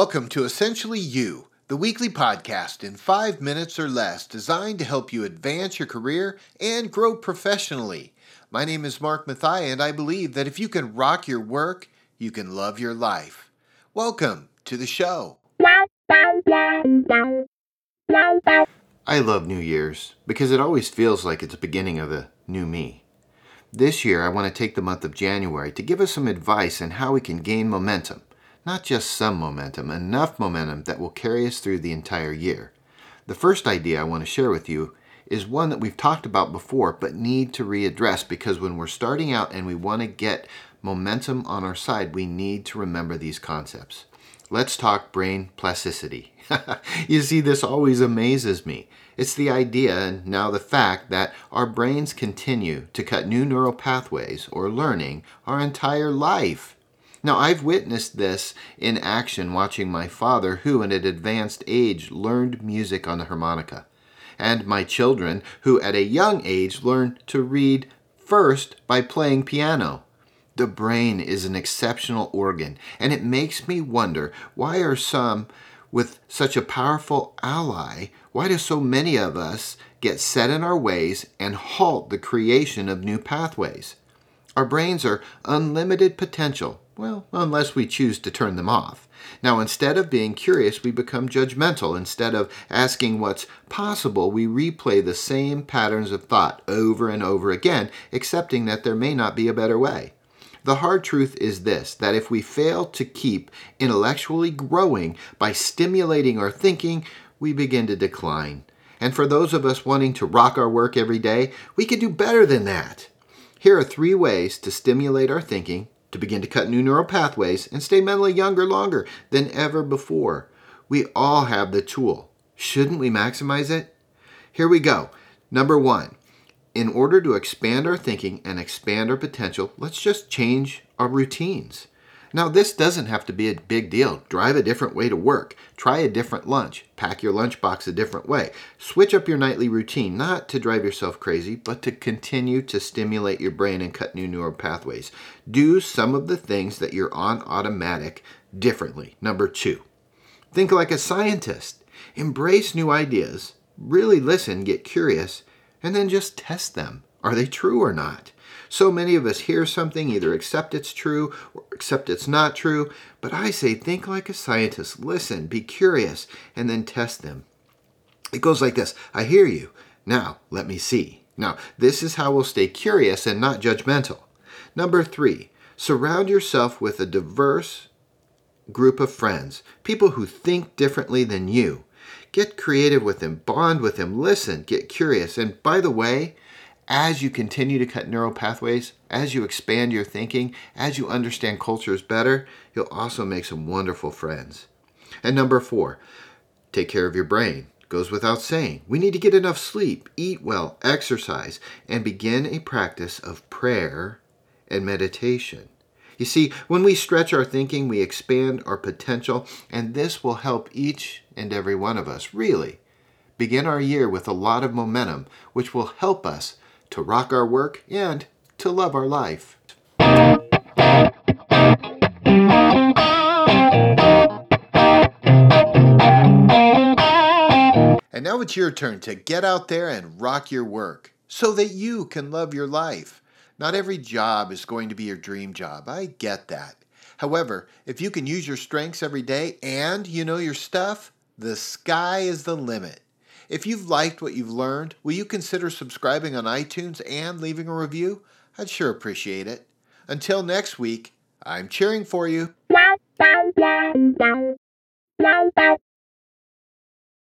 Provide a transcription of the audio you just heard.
Welcome to Essentially You, the weekly podcast in five minutes or less designed to help you advance your career and grow professionally. My name is Mark Mathai, and I believe that if you can rock your work, you can love your life. Welcome to the show. I love New Year's because it always feels like it's the beginning of a new me. This year, I want to take the month of January to give us some advice on how we can gain momentum not just some momentum, enough momentum that will carry us through the entire year. The first idea I want to share with you is one that we've talked about before but need to readdress because when we're starting out and we want to get momentum on our side, we need to remember these concepts. Let's talk brain plasticity. you see, this always amazes me. It's the idea and now the fact that our brains continue to cut new neural pathways or learning our entire life. Now, I've witnessed this in action watching my father, who in an advanced age learned music on the harmonica, and my children, who at a young age learned to read first by playing piano. The brain is an exceptional organ, and it makes me wonder why are some with such a powerful ally, why do so many of us get set in our ways and halt the creation of new pathways? Our brains are unlimited potential, well, unless we choose to turn them off. Now, instead of being curious, we become judgmental. Instead of asking what's possible, we replay the same patterns of thought over and over again, accepting that there may not be a better way. The hard truth is this that if we fail to keep intellectually growing by stimulating our thinking, we begin to decline. And for those of us wanting to rock our work every day, we can do better than that. Here are three ways to stimulate our thinking to begin to cut new neural pathways and stay mentally younger longer than ever before. We all have the tool. Shouldn't we maximize it? Here we go. Number one, in order to expand our thinking and expand our potential, let's just change our routines. Now, this doesn't have to be a big deal. Drive a different way to work. Try a different lunch. Pack your lunchbox a different way. Switch up your nightly routine, not to drive yourself crazy, but to continue to stimulate your brain and cut new neural pathways. Do some of the things that you're on automatic differently. Number two, think like a scientist. Embrace new ideas. Really listen, get curious, and then just test them. Are they true or not? So many of us hear something, either accept it's true or accept it's not true. But I say, think like a scientist. Listen, be curious, and then test them. It goes like this I hear you. Now, let me see. Now, this is how we'll stay curious and not judgmental. Number three, surround yourself with a diverse group of friends, people who think differently than you. Get creative with them, bond with them, listen, get curious. And by the way, as you continue to cut neural pathways, as you expand your thinking, as you understand cultures better, you'll also make some wonderful friends. And number four, take care of your brain. Goes without saying. We need to get enough sleep, eat well, exercise, and begin a practice of prayer and meditation. You see, when we stretch our thinking, we expand our potential, and this will help each and every one of us really begin our year with a lot of momentum, which will help us to rock our work, and to love our life. And now it's your turn to get out there and rock your work so that you can love your life. Not every job is going to be your dream job. I get that. However, if you can use your strengths every day and you know your stuff, the sky is the limit. If you've liked what you've learned, will you consider subscribing on iTunes and leaving a review? I'd sure appreciate it. Until next week, I'm cheering for you.